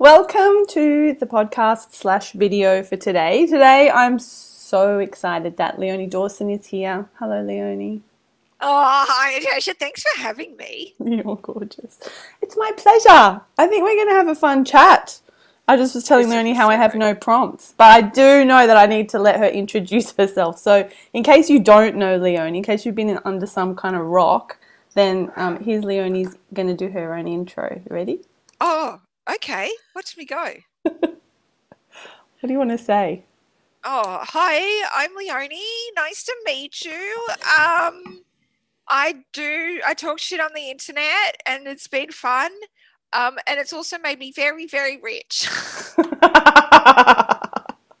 Welcome to the podcast slash video for today. Today I'm so excited that Leonie Dawson is here. Hello, Leonie. Oh, hi, Natasha. Thanks for having me. You're gorgeous. It's my pleasure. I think we're going to have a fun chat. I just was telling Leonie how I have no prompts, but I do know that I need to let her introduce herself. So, in case you don't know Leonie, in case you've been under some kind of rock, then um, here's Leonie's going to do her own intro. Ready? Oh, okay. Watch me go. What do you want to say? Oh, hi. I'm Leonie. Nice to meet you. Um, I do. I talk shit on the internet, and it's been fun. Um, and it's also made me very, very rich.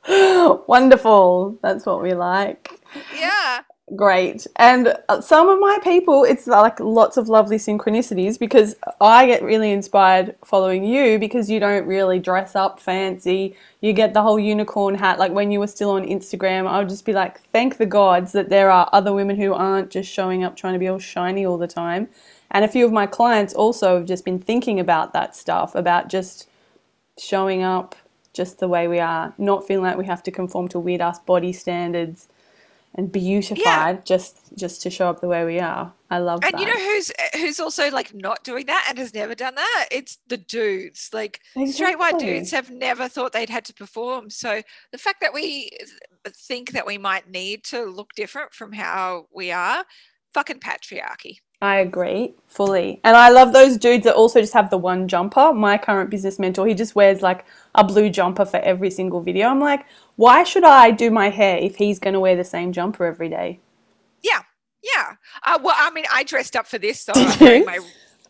Wonderful. That's what we like. yeah. Great. And uh, some of my people, it's like lots of lovely synchronicities because I get really inspired following you because you don't really dress up fancy. You get the whole unicorn hat. Like when you were still on Instagram, I would just be like, thank the gods that there are other women who aren't just showing up trying to be all shiny all the time. And a few of my clients also have just been thinking about that stuff, about just showing up just the way we are, not feeling like we have to conform to weird ass body standards and beautified just just to show up the way we are. I love And that. you know who's who's also like not doing that and has never done that? It's the dudes. Like straight white dudes have never thought they'd had to perform. So the fact that we think that we might need to look different from how we are, fucking patriarchy. I agree fully. And I love those dudes that also just have the one jumper. My current business mentor, he just wears like a blue jumper for every single video. I'm like, why should I do my hair if he's going to wear the same jumper every day? Yeah. Yeah. Uh, well, I mean, I dressed up for this, so I'm my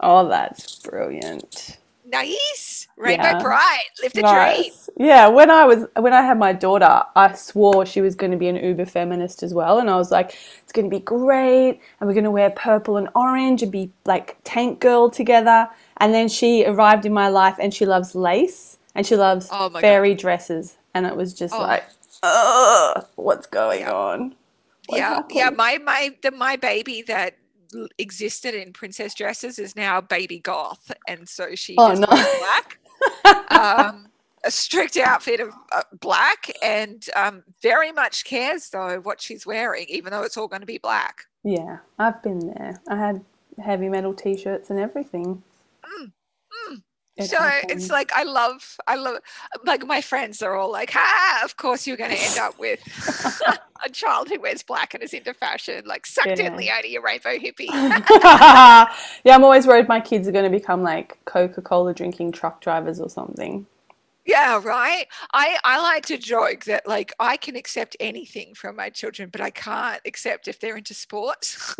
Oh, that's brilliant. Nice rainbow Yeah. pride. Live the dream. Yeah, when I was when I had my daughter, I swore she was going to be an uber feminist as well, and I was like, it's going to be great, and we're going to wear purple and orange and be like tank girl together. And then she arrived in my life, and she loves lace and she loves Oh my God. fairy dresses, and it was just Oh. like, ugh, what's going Yeah. on? What yeah. Yeah. My my the my baby that existed in princess dresses is now baby goth, and so she Oh, is no. black. um, a strict outfit of uh, black and um, very much cares though what she's wearing, even though it's all going to be black. Yeah, I've been there. I had heavy metal t-shirts and everything. It so happens. it's like I love, I love, like my friends are all like, "Ha! Of course you're going to end up with a child who wears black and is into fashion, like sucked Yeah. in, Leonie, you rainbow hippie." yeah, I'm always worried my kids are going to become like Coca Cola drinking truck drivers or something. yeah, right. I I like to joke that like I can accept anything from my children, but I can't accept if they're into sports.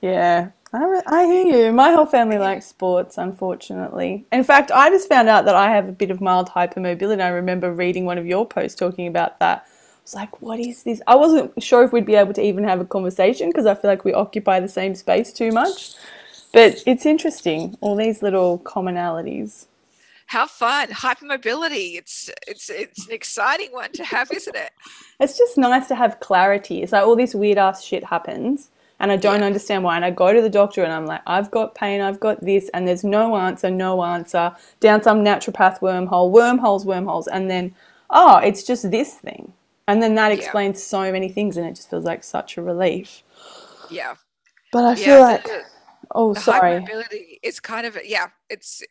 yeah, I, I hear you. My whole family likes sports, unfortunately. In fact, I just found out that I have a bit of mild hypermobility. I remember reading one of your posts talking about that. I was like, what is this? I wasn't sure if we'd be able to even have a conversation because I feel like we occupy the same space too much. But it's interesting, all these little commonalities. How fun! Hypermobility. It's it's it's an exciting one to have, isn't it? It's just nice to have clarity. It's like all this weird ass shit happens and I don't Yeah. understand why. And I go to the doctor and I'm like, I've got pain, I've got this, and there's no answer, no answer, down some naturopath wormhole, wormholes, wormholes, and then, oh, it's just this thing. And then that Yeah. explains so many things and it just feels like such a relief. Yeah. But I Yeah. feel like, the- oh, the sorry. is kind of yeah it's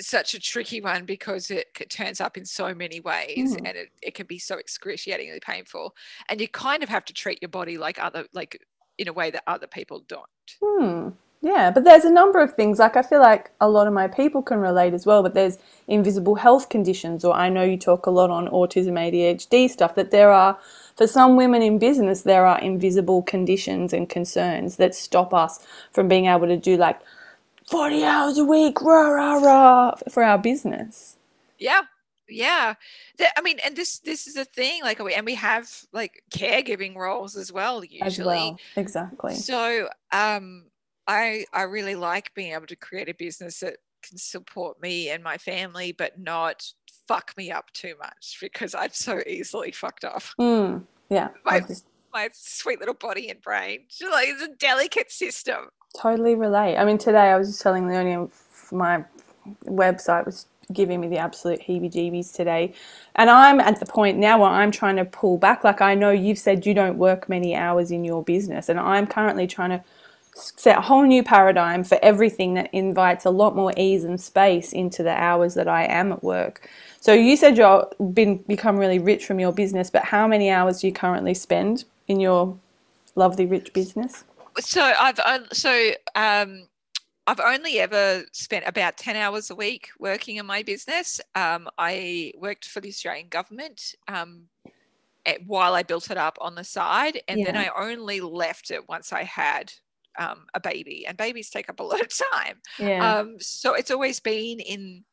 such a tricky one because it c- turns up in so many ways Mm. and it, it can be so excruciatingly painful and you kind of have to treat your body like other like in a way that other people don't Hmm. Yeah, but there's a number of things. Like I feel like a lot of my people can relate as well. But there's invisible health conditions, or I know you talk a lot on autism, ADHD stuff. That there are, for some women in business, there are invisible conditions and concerns that stop us from being able to do like forty hours a week, rah rah rah, for our business. yeah yeah i mean and this this is a thing like and we have like caregiving roles as well usually As well, exactly. So um, I I really like being able to create a business that can support me and my family, but not fuck me up too much because I'm so easily fucked up. Mm, yeah, My- My sweet little body and brain, like it's a delicate system. totally relate. I mean, today I was just telling Leonie my website was giving me the absolute heebie jeebies today. And I'm at the point now where I'm trying to pull back. Like, I know you've said you don't work many hours in your business, and I'm currently trying to set a whole new paradigm for everything that invites a lot more ease and space into the hours that I am at work. So you said you've been become really rich from your business, but how many hours do you currently spend in your lovely rich business? So I've so um, I've only ever spent about 10 hours a week working in my business. Um, I worked for the Australian government um, at, while I built it up on the side, and yeah. then I only left it once I had um, a baby, and babies take up a lot of time. Yeah. Um, so it's always been in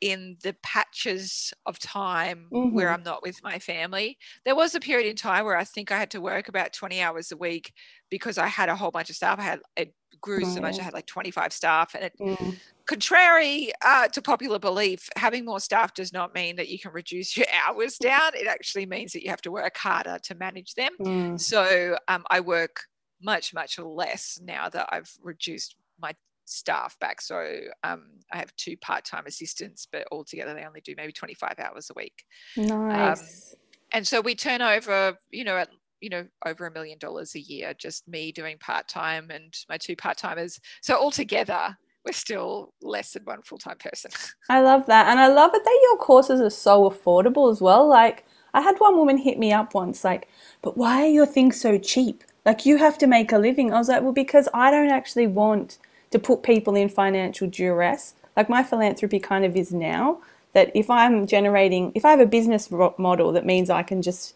in the patches of time mm-hmm. where I'm not with my family. There was a period in time where I think I had to work about 20 hours a week because I had a whole bunch of staff. I had it grew so much. I had like 25 staff, and it, mm. contrary uh, to popular belief, having more staff does not mean that you can reduce your hours down. It actually means that you have to work harder to manage them. Mm. So um, I work much much less now that I've reduced my staff back. So um, I have two part-time assistants, but altogether they only do maybe 25 hours a week. Nice. Um, and so we turn over, you know, at you know over a million dollars a year just me doing part-time and my two part-timers so altogether we're still less than one full-time person i love that and i love it that your courses are so affordable as well like i had one woman hit me up once like but why are your things so cheap like you have to make a living i was like well because i don't actually want to put people in financial duress. Like my philanthropy kind of is now that if I'm generating, if I have a business model that means I can just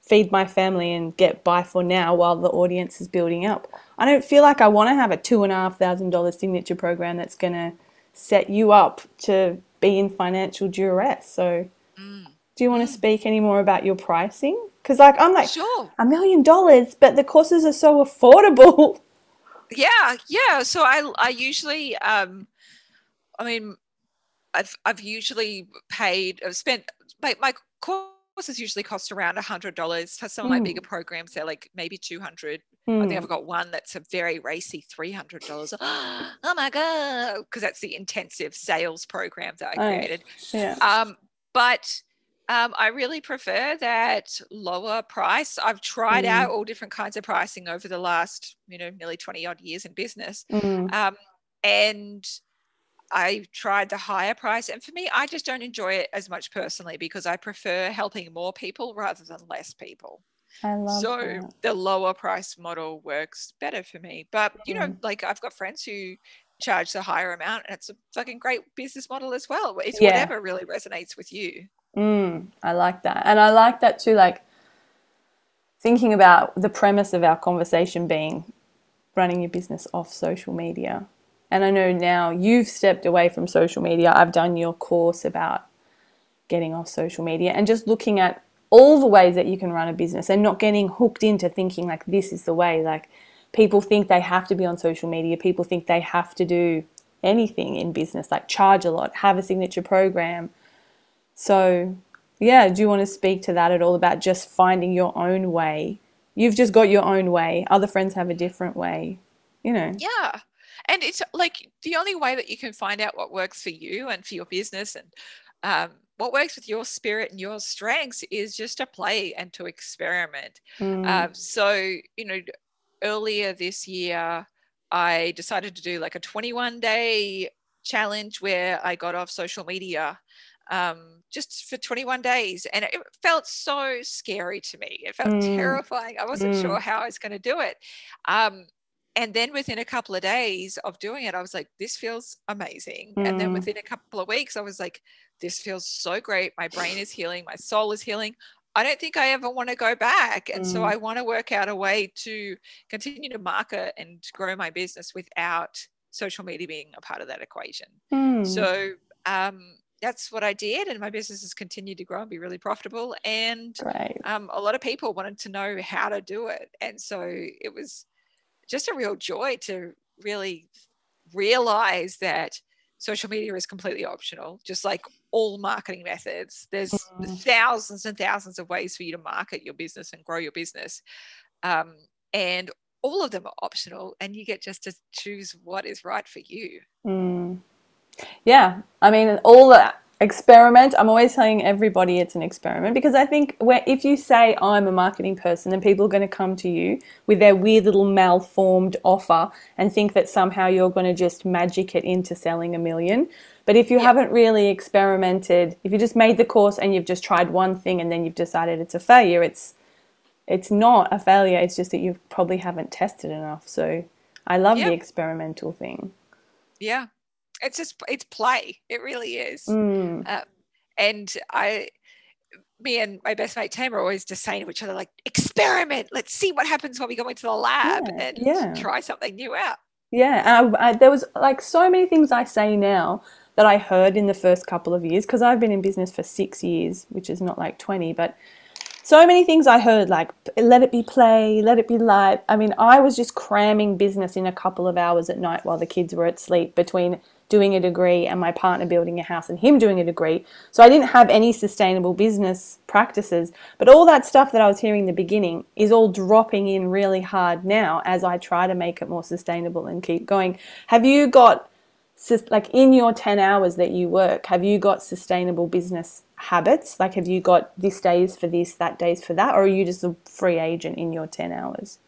feed my family and get by for now while the audience is building up, I don't feel like I want to have a two and a half thousand dollar signature program that's going to set you up to be in financial duress. So, mm. do you want to mm. speak any more about your pricing? Because, like, I'm like, sure. a million dollars, but the courses are so affordable. yeah yeah so i i usually um i mean i've i've usually paid i've spent my, my courses usually cost around a hundred dollars for some of my mm. bigger programs they're like maybe 200 mm. i think hmm. i've got one that's a very racy $300 oh my god because that's the intensive sales program that i created oh, yeah. um but um, I really prefer that lower price. I've tried mm. out all different kinds of pricing over the last, you know, nearly 20 odd years in business. Mm. Um, and I tried the higher price. And for me, I just don't enjoy it as much personally because I prefer helping more people rather than less people. I love so that. the lower price model works better for me. But, you know, like I've got friends who charge the higher amount and it's a fucking great business model as well. It's yeah. whatever really resonates with you. Mm, I like that. And I like that too, like thinking about the premise of our conversation being running your business off social media. And I know now you've stepped away from social media. I've done your course about getting off social media and just looking at all the ways that you can run a business and not getting hooked into thinking like this is the way. Like people think they have to be on social media, people think they have to do anything in business, like charge a lot, have a signature program so, yeah, do you want to speak to that at all about just finding your own way? You've just got your own way, other friends have a different way, you know? Yeah. And it's like the only way that you can find out what works for you and for your business and um, what works with your spirit and your strengths is just to play and to experiment. Mm. Um, so, you know, earlier this year, I decided to do like a 21 day challenge where I got off social media um, just for 21 days. And it felt so scary to me. It felt mm. terrifying. I wasn't mm. sure how I was going to do it. Um, and then within a couple of days of doing it, I was like, this feels amazing. Mm. And then mm. within a couple of weeks, I was like, this feels so great. My brain is healing, my soul is healing. I don't think I ever want to go back. And so mm. I want to work out a way to continue to market and grow my business without social media being a part of that equation. Mm. So um, that's what I did, and my business has continued to grow and be really profitable. And right. um, a lot of people wanted to know how to do it, and so it was just a real joy to really realize that social media is completely optional, just like all marketing methods. There's mm. thousands and thousands of ways for you to market your business and grow your business. Um, and all of them are optional, and you get just to choose what is right for you. Mm. Yeah, I mean, all the experiment. I'm always telling everybody it's an experiment because I think where if you say I'm a marketing person, then people are going to come to you with their weird little malformed offer and think that somehow you're going to just magic it into selling a million. But if you Yeah. haven't really experimented, if you just made the course and you've just tried one thing and then you've decided it's a failure, it's it's not a failure. It's just that you probably haven't tested enough. So I love Yeah. the experimental thing. Yeah. It's just it's play. It really is. Mm. Um, and I, me and my best mate Tam are always just saying to each other, like, experiment. Let's see what happens when we go into the lab Yeah, and yeah. try something new out. Yeah, and I, I, there was like so many things I say now that I heard in the first couple of years because I've been in business for six years, which is not like 20, but so many things I heard like let it be play, let it be light. I mean, I was just cramming business in a couple of hours at night while the kids were asleep between doing a degree and my partner building a house and him doing a degree. So I didn't have any sustainable business practices. But all that stuff that I was hearing in the beginning is all dropping in really hard now as I try to make it more sustainable and keep going. Have you got like in your 10 hours that you work, have you got sustainable business habits? Like have you got this days for this, that days for that, or are you just a free agent in your 10 hours?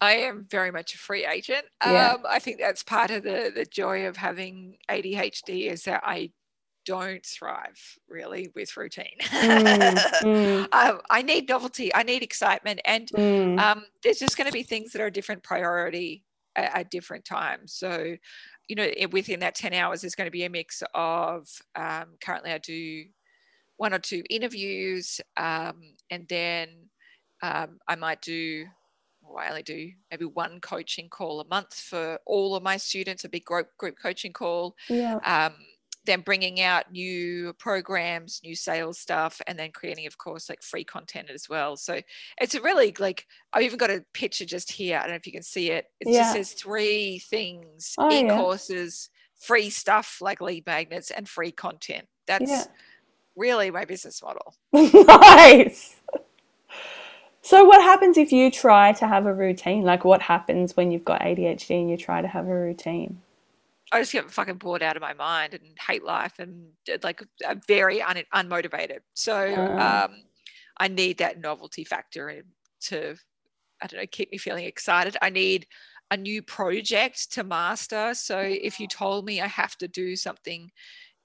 I am very much a free agent. Yeah. Um, I think that's part of the the joy of having ADHD is that I don't thrive really with routine. Mm, mm, um, I need novelty. I need excitement, and mm. um, there's just going to be things that are a different priority at, at different times. So, you know, within that 10 hours, there's going to be a mix of um, currently I do one or two interviews, um, and then um, I might do, well, I only do maybe one coaching call a month for all of my students, a big group, group coaching call Yeah. um, then bringing out new programs, new sales stuff, and then creating, of course, like free content as well. So it's a really like I've even got a picture just here. I don't know if you can see it. It Yeah. just says three things: Oh, e-courses, free stuff like lead magnets, and free content. That's Yeah. really my business model. nice. So, what happens if you try to have a routine? Like, what happens when you've got ADHD and you try to have a routine? I just get fucking bored out of my mind and hate life and like I'm very un- unmotivated. So Ah. um, I need that novelty factor in to, I don't know, keep me feeling excited. I need a new project to master. So if you told me I have to do something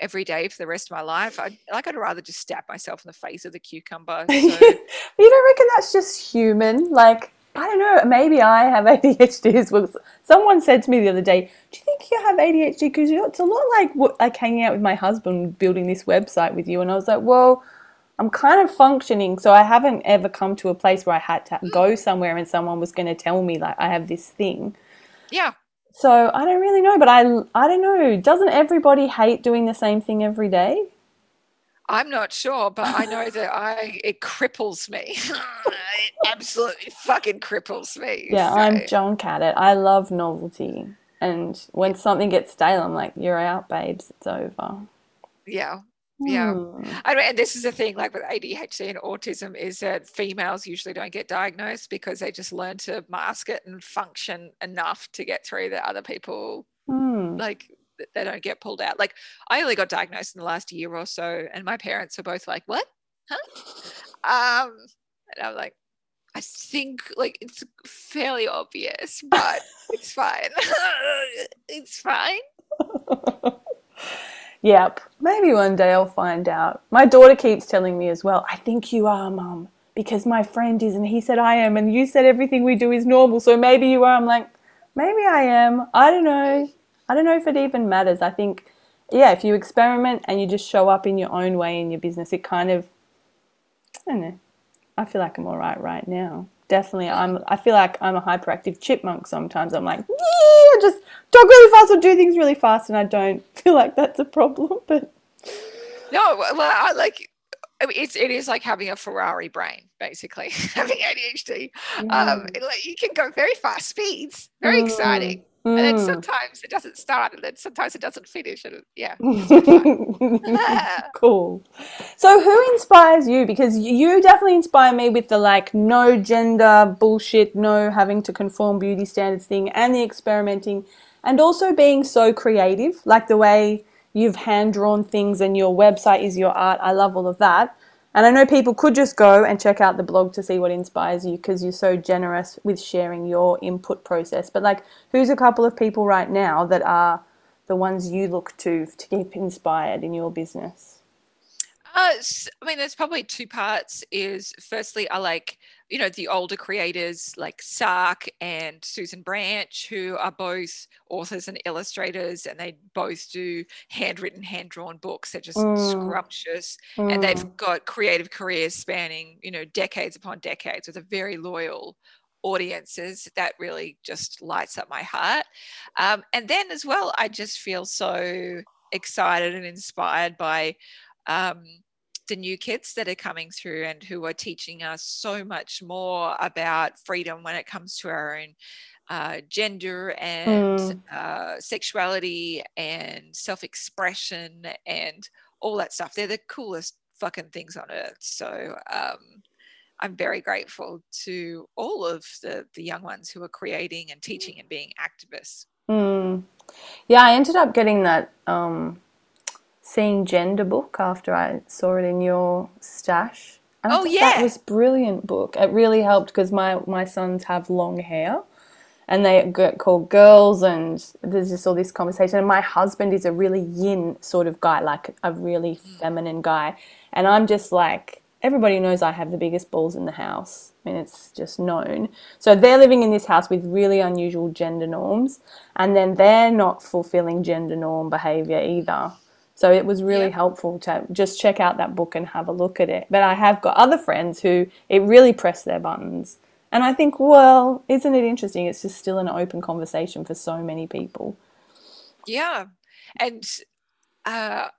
every day for the rest of my life, I'd like I'd rather just stab myself in the face with a cucumber. So you don't reckon that's just human? Like, I don't know, maybe I have ADHD as well. Someone said to me the other day, Do you think you have ADHD? Because it's a lot like what, like hanging out with my husband building this website with you. And I was like, Well, I'm kind of functioning, so I haven't ever come to a place where I had to mm. go somewhere and someone was going to tell me, like, I have this thing. yeah, So I don't really know, but I, I don't know. Doesn't everybody hate doing the same thing every day? I'm not sure, but I know that I it cripples me. it absolutely fucking cripples me. Yeah, So, I'm junk at it. I love novelty. And when something gets stale, I'm like, you're out, babes. It's over. yeah. Yeah. Hmm. I mean, and this is the thing, like with ADHD and autism, is that females usually don't get diagnosed because they just learn to mask it and function enough to get through that other people Hmm. like they don't get pulled out. Like I only got diagnosed in the last year or so, and my parents are both like, "What? Huh?" Um, and I'm like, I think like it's fairly obvious, but it's fine. it's fine. Yep. Maybe one day I'll find out. My daughter keeps telling me as well, I think you are, mum, because my friend is, and he said I am, and you said everything we do is normal, so maybe you are. I'm like, maybe I am. I don't know. I don't know if it even matters. I think, yeah, if you experiment and you just show up in your own way in your business, it kind of, I don't know. I feel like I'm all right right now. Definitely, I'm. I feel like I'm a hyperactive chipmunk. Sometimes I'm like, yeah, just talk really fast or do things really fast, and I don't feel like that's a problem. But No, well, I like. I mean, it's it is like having a Ferrari brain, basically having ADHD. Um, it, like you can go very fast speeds, very exciting, and then Mm. sometimes it doesn't start, and then sometimes it doesn't finish, and yeah, it's good fun. cool. So, who inspires you? Because you definitely inspire me with the like no gender bullshit, no having to conform beauty standards thing, and the experimenting, and also being so creative, like the way you've hand drawn things and your website is your art. I love all of that. And I know people could just go and check out the blog to see what inspires you because you're so generous with sharing your input process. But like, who's a couple of people right now that are the ones you look to to keep inspired in your business? Uh, I mean, there's probably two parts. Is firstly, I like you know the older creators like Sark and Susan Branch, who are both authors and illustrators, and they both do handwritten, hand drawn books. They're just mm. scrumptious, mm. and they've mm. got creative careers spanning you know decades upon decades with a very loyal audiences that really just lights up my heart um, and then as well i just feel so excited and inspired by um, the new kids that are coming through and who are teaching us so much more about freedom when it comes to our own uh, gender and mm. uh, sexuality and self expression and all that stuff. They're the coolest fucking things on earth. So um, I'm very grateful to all of the, the young ones who are creating and teaching and being activists. Mm. Yeah, I ended up getting that. Um seeing Gender book after I saw it in your stash. And oh yeah, that was brilliant book. It really helped because my my sons have long hair, and they get called girls, and there's just all this conversation. And my husband is a really yin sort of guy, like a really mm. feminine guy, and I'm just like everybody knows I have the biggest balls in the house. I mean, it's just known. So they're living in this house with really unusual gender norms, and then they're not fulfilling gender norm behavior either. So it was really helpful to just check out that book and have a look at it. But I have got other friends who it really pressed their buttons. And I think, well, isn't it interesting? It's just still an open conversation for so many people. Yeah. And uh,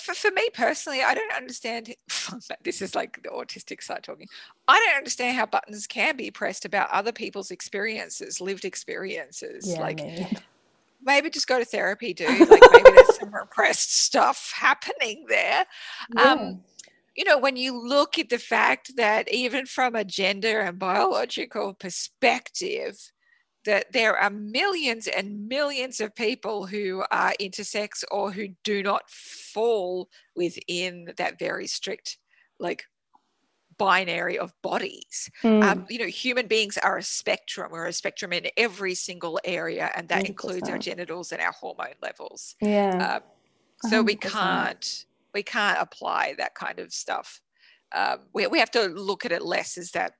for, for me personally, I don't understand. this is like the autistic side talking. I don't understand how buttons can be pressed about other people's experiences, lived experiences. Yeah, like, maybe just go to therapy, dude. Like maybe there's some repressed stuff happening there. Yeah. Um, you know, when you look at the fact that even from a gender and biological perspective, that there are millions and millions of people who are intersex or who do not fall within that very strict like binary of bodies. Mm. Um, you know, human beings are a spectrum. We're a spectrum in every single area, and that 100%. includes our genitals and our hormone levels. Yeah. Um, so 100%. we can't we can't apply that kind of stuff. Um, we we have to look at it less as that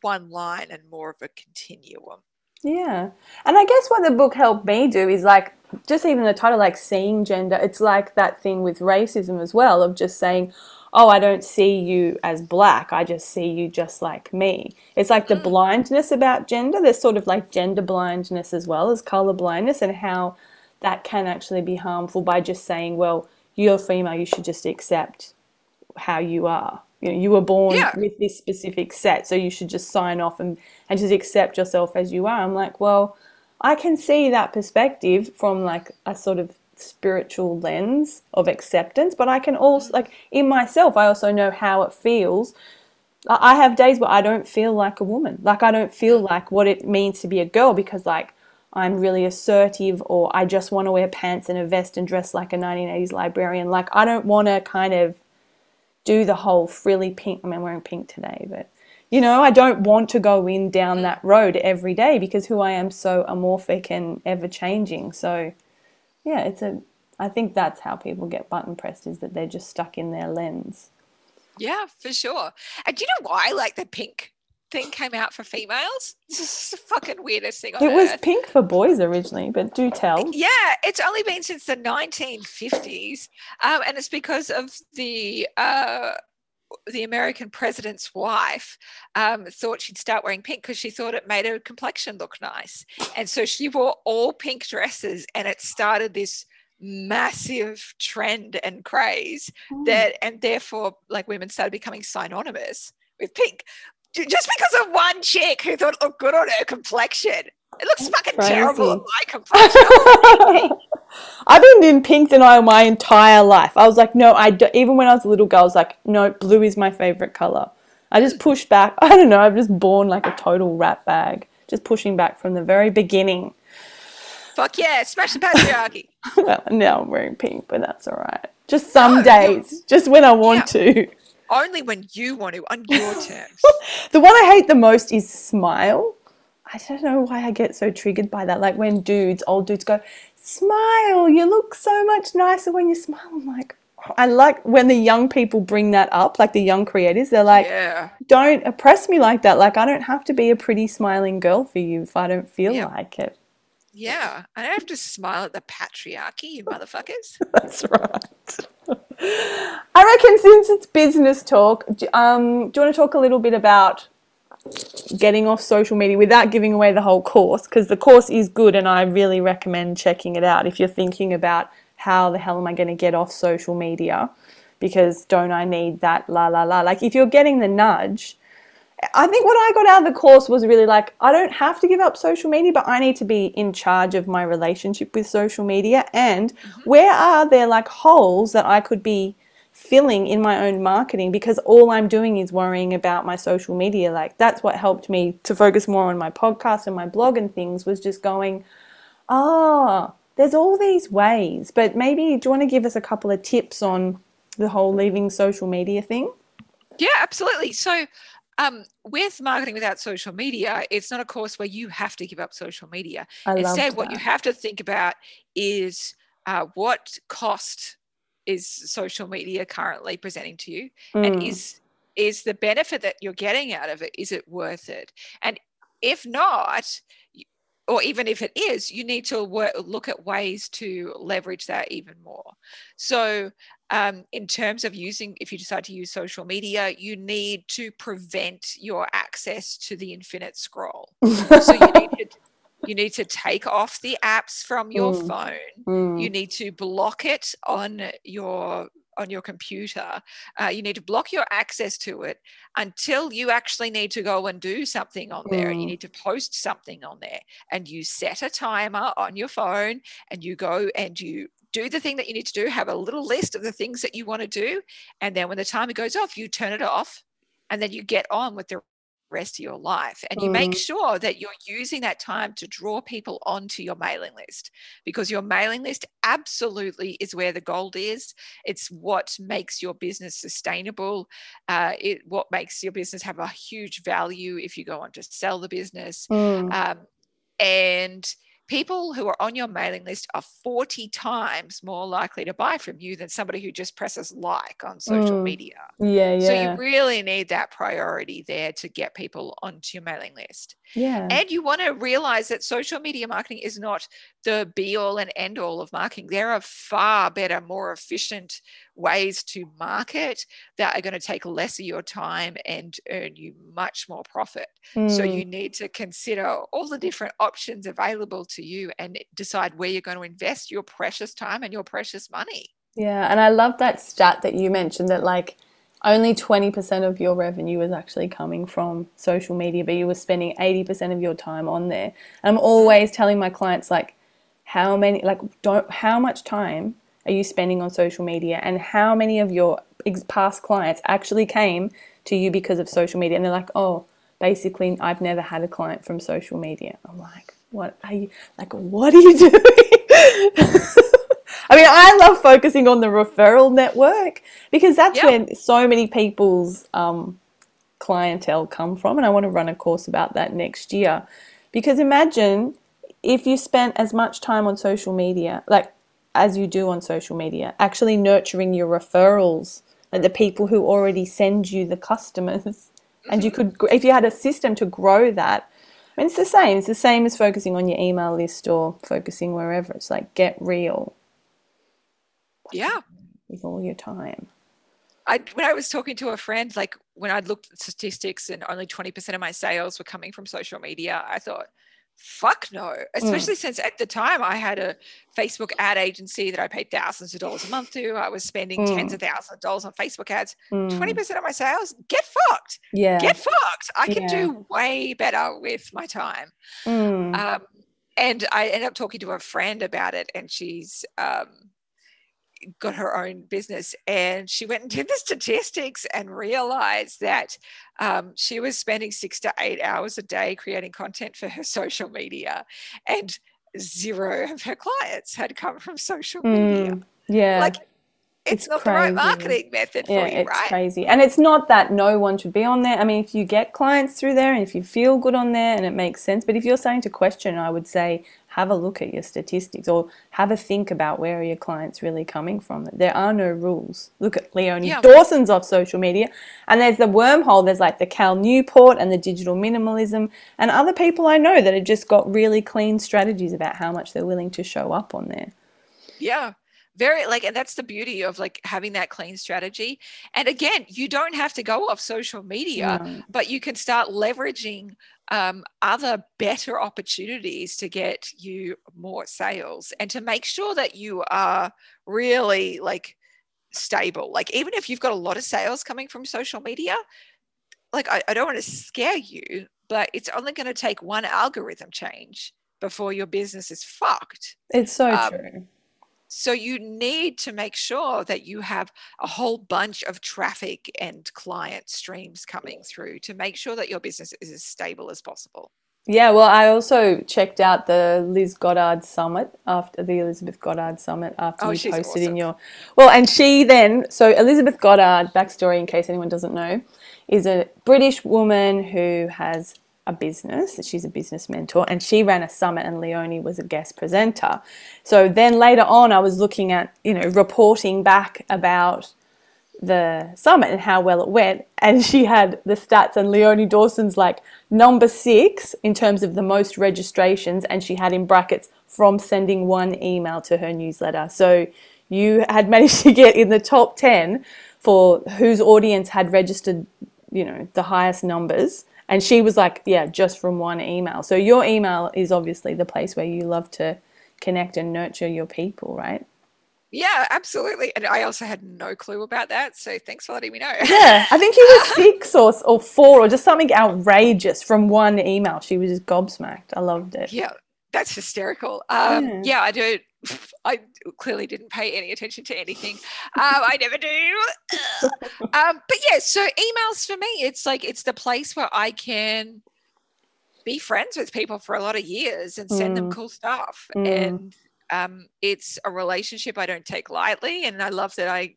one line and more of a continuum. Yeah. And I guess what the book helped me do is like just even the title like seeing gender, it's like that thing with racism as well of just saying, oh, I don't see you as black. I just see you just like me. It's like the mm. blindness about gender. There's sort of like gender blindness as well as color blindness, and how that can actually be harmful by just saying, well, you're female, you should just accept how you are. You know, you were born yeah. with this specific set, so you should just sign off and, and just accept yourself as you are. I'm like, well, I can see that perspective from like a sort of spiritual lens of acceptance, but I can also, mm. like, in myself, I also know how it feels. I have days where I don't feel like a woman. Like, I don't feel mm. like what it means to be a girl because, like, I'm really assertive or I just want to wear pants and a vest and dress like a 1980s librarian. Like, I don't want to kind of do the whole frilly pink. I mean, I'm wearing pink today, but you know, I don't want to go in down mm. that road every day because who I am so amorphic and ever changing. So, yeah, it's a. I think that's how people get button pressed is that they're just stuck in their lens. Yeah, for sure. And do you know why? I Like the pink thing came out for females. This is the fucking weirdest thing. it was pink for boys originally, but do tell. Yeah, it's only been since the 1950s, um, and it's because of the. Uh, the American president's wife um, thought she'd start wearing pink because she thought it made her complexion look nice. And so she wore all pink dresses, and it started this massive trend and craze mm. that, and therefore, like women started becoming synonymous with pink just because of one chick who thought it looked good on her complexion. It looks mm, fucking Crazy. terrible on my complexion. I've been in pink denial my entire life. I was like, no, I do, even when I was a little girl, I was like, no, blue is my favorite color. I just pushed back. I don't know. I've just born like a total rat bag, just pushing back from the very beginning. Fuck yeah, smash the patriarchy. well, now I'm wearing pink, but that's all right. Just some No, days, just when I want to. Only when you want to, on your terms. The one I hate the most is smile. I don't know why I get so triggered by that. Like when dudes, old dudes go, smile, you look so much nicer when you smile. I'm like, I like when the young people bring that up, like the young creators. They're like, yeah. don't oppress me like that. Like, I don't have to be a pretty smiling girl for you if I don't feel Yeah. like it. Yeah. I don't have to smile at the patriarchy, you motherfuckers. That's right. I reckon since it's business talk, um, do you want to talk a little bit about getting off social media without giving away the whole course? Because the course is good and I really recommend checking it out if you're thinking about how the hell am I going to get off social media? Because don't I need that la la la? Like if you're getting the nudge, I think what I got out of the course was really like, I don't have to give up social media, but I need to be in charge of my relationship with social media. And where are there like holes that I could be filling in my own marketing because all I'm doing is worrying about my social media. Like that's what helped me to focus more on my podcast and my blog and things was just going, oh, there's all these ways. But maybe do you want to give us a couple of tips on the whole leaving social media thing? Yeah, absolutely. So, um, with marketing without social media, it's not a course where you have to give up social media. I Instead, what you have to think about is uh, what cost is social media currently presenting to you, and Mm. is is the benefit that you're getting out of it is it worth it? And if not, or even if it is, you need to work, look at ways to leverage that even more. So, um, in terms of using, if you decide to use social media, you need to prevent your access to the infinite scroll. So you need to, you need to take off the apps from your Mm. phone. Mm. You need to block it on your on your computer. Uh, you need to block your access to it until you actually need to go and do something on there. and You Mm. need to post something on there, and you set a timer on your phone, and you go and you do the thing that you need to do. Have a little list of the things that you want to do, and then when the timer goes off, you turn it off, and then you get on with the rest of your life and you make Mm. sure that you're using that time to draw people onto your mailing list because your mailing list absolutely is where the gold is it's what makes your business sustainable uh, it what makes your business have a huge value if you go on to sell the business Mm. um, and people who are on your mailing list are 40 times more likely to buy from you than somebody who just presses like on social Mm. media Yeah, yeah. so you really need that priority there to get people onto your mailing list. yeah. And you want to realize that social media marketing is not the be all and end all of marketing. There are far better, more efficient ways to market that are going to take less of your time and earn you much more profit. So Mm. you need to consider all the different options available to you and decide where you're going to invest your precious time and your precious money. Yeah, and I love that stat that you mentioned that like only 20% of your revenue is actually coming from social media, but you were spending 80% of your time on there. And I'm always telling my clients like how many like don't how much time are you spending on social media and how many of your ex- past clients actually came to you because of social media and they're like, "Oh, basically I've never had a client from social media." I'm like, "What are you like what are you doing?" I mean, I love focusing on the referral network because that's Yeah. where so many people's um, clientele come from, and I want to run a course about that next year. Because imagine if you spent as much time on social media, like as you do on social media, actually nurturing your referrals, like the people who already send you the customers, and you could, if you had a system to grow that. I mean, it's the same. It's the same as focusing on your email list or focusing wherever. It's like get real Yeah. with all your time. I when I was talking to a friend, like when I looked at statistics and only 20% of my sales were coming from social media, I thought, fuck no. Especially since at the time I had a Facebook ad agency that I paid thousands of dollars a month to. I was spending tens Mm. of thousands of dollars on Facebook ads. Mm. 20% of my sales, get fucked. Yeah. Get fucked. I can Yeah. do way better with my time. Mm. Um, and I ended up talking to a friend about it, and she's um, got her own business. And she went and did the statistics and realized that um, she was spending six to eight hours a day creating content for her social media. And zero of her clients had come from social media. Mm, yeah. Like it's, It's not the right marketing method yeah, for you, it's right? crazy. And it's not that no one should be on there. I mean, if you get clients through there and if you feel good on there and it makes sense, but if you're starting to question, I would say have a look at your statistics or have a think about where are your clients really coming from. There are no rules. Look at Leonie Yeah. Dawson's off social media. And there's the wormhole, there's like the Cal Newport and the digital minimalism and other people I know that have just got really clean strategies about how much they're willing to show up on there. Yeah. Very like, and that's the beauty of like having that clean strategy. And again, you don't have to go off social media, No. but you can start leveraging um, other better opportunities to get you more sales and to make sure that you are really like stable. Like, even if you've got a lot of sales coming from social media, like, I, I don't want to scare you, but it's only going to take one algorithm change before your business is fucked. It's so Um, true. So you need to make sure that you have a whole bunch of traffic and client streams coming through to make sure that your business is as stable as possible. Yeah, well, I also checked out the Liz Goddard summit after the Elizabeth Goddard summit after Oh, you posted in your. Well, and she then, so Elizabeth Goddard, backstory in case anyone doesn't know, is a British woman who has a business. She's a business mentor, and she ran a summit, and Leonie was a guest presenter. So then later on, I was looking at, you know, reporting back about the summit and how well it went. And she had the stats, and Leonie Dawson's like number six in terms of the most registrations, and she had in brackets from sending one email to her newsletter. So you had managed to get in the top 10 for whose audience had registered, you know, the highest numbers. And she was like, yeah, just from one email. So your email is obviously the place where you love to connect and nurture your people, right? Yeah, absolutely. And I also had no clue about that. So thanks for letting me know. Yeah, I think he was six or, or four or just something outrageous from one email. She was just gobsmacked. I loved it. yeah, that's hysterical. Um, Yeah. yeah. I do. I clearly didn't pay any attention to anything. Um, I never do. um, but yeah, so emails for me, it's like it's the place where I can be friends with people for a lot of years and send them Mm. cool stuff. Mm. And um, it's a relationship I don't take lightly, and I love that I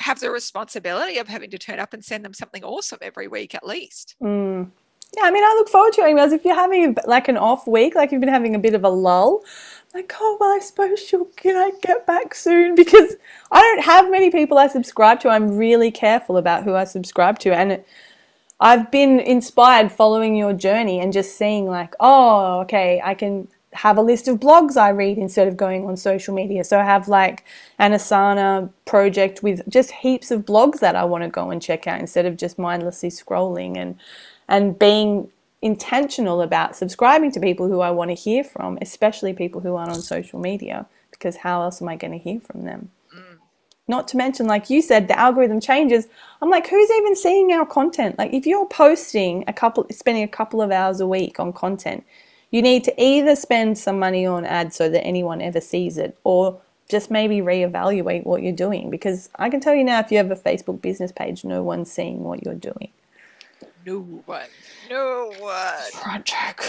have the responsibility of having to turn up and send them something awesome every week at least. Mm. Yeah, I mean, I look forward to your emails. If you're having like an off week, like you've been having a bit of a lull, like, oh, well, I suppose you'll I get back soon because I don't have many people I subscribe to. I'm really careful about who I subscribe to, and I've been inspired following your journey and just seeing like, oh, okay, I can have a list of blogs I read instead of going on social media. So I have like an Asana project with just heaps of blogs that I want to go and check out instead of just mindlessly scrolling and and being intentional about subscribing to people who I want to hear from, especially people who aren't on social media, because how else am I going to hear from them? Mm. Not to mention, like you said, the algorithm changes. I'm like, who's even seeing our content? Like, if you're posting a couple, spending a couple of hours a week on content, you need to either spend some money on ads so that anyone ever sees it, or just maybe reevaluate what you're doing. Because I can tell you now, if you have a Facebook business page, no one's seeing what you're doing. No one, no one. Tragic.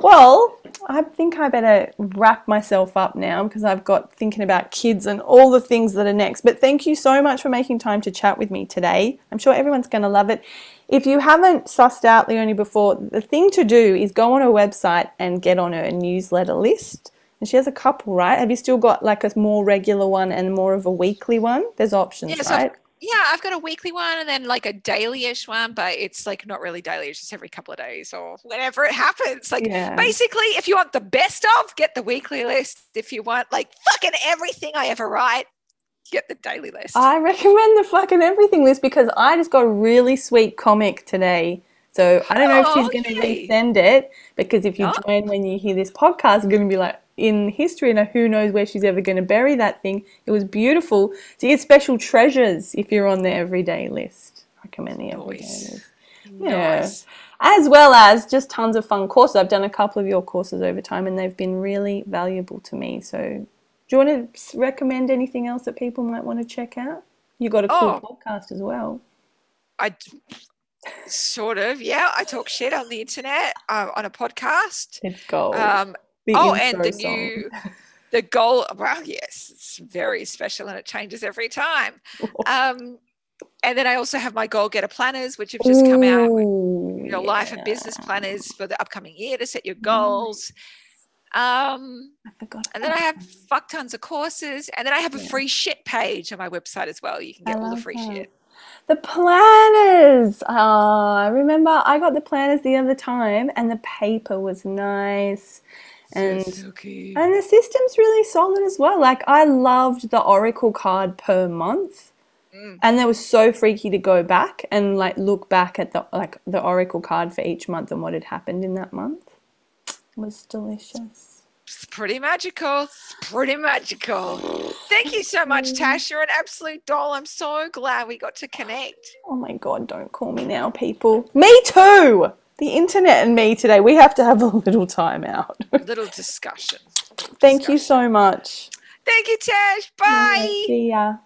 well, I think I better wrap myself up now because I've got thinking about kids and all the things that are next. But thank you so much for making time to chat with me today. I'm sure everyone's going to love it. If you haven't sussed out Leonie before, the thing to do is go on her website and get on her newsletter list. And she has a couple, right? Have you still got like a more regular one and more of a weekly one? There's options, Yeah, so I've- right? Yeah, I've got a weekly one and then like a daily-ish one, but it's like not really daily, it's just every couple of days or whenever it happens. Like Yeah. basically, if you want the best of, get the weekly list. If you want like fucking everything I ever write, get the daily list. I recommend the fucking everything list because I just got a really sweet comic today. So I don't know if Oh, she's going to okay. resend it because if you Oh. join when you hear this podcast, it's going to be like in history and who knows where she's ever going to bury that thing. It was beautiful. So you get special treasures if you're on the everyday list. I recommend the everyday list. yeah. Nice. As well as just tons of fun courses. I've done a couple of your courses over time and they've been really valuable to me. So do you want to recommend anything else that people might want to check out? You got a cool Oh. podcast as well. I Sort of, yeah. I talk shit on the internet uh, on a podcast. It's gold. Um, The oh, and the song. new, the goal. Well, yes, it's very special and it changes every time. Um, and then I also have my goal getter planners, which have just come out. Your life and business planners for the upcoming year to set your goals. Um, I forgot. and then I have fuck tons of courses, and then I have a Yeah. free shit page on my website as well. You can get all the free that. shit. The planners. Ah, I remember I got the planners the other time, and the paper was nice, and Suzuki. and the system's really solid as well. Like I loved the Oracle card per month, Mm. and it was so freaky to go back and like look back at the like the Oracle card for each month and what had happened in that month. It was delicious. It's pretty magical. It's pretty magical. Thank you so much, Tash. You're an absolute doll. I'm so glad we got to connect. Oh my god, don't call me now, people. Me too! The internet and me today, we have to have a little time out. A little discussion. Thank you so much. Thank you, Tash. Bye. See ya.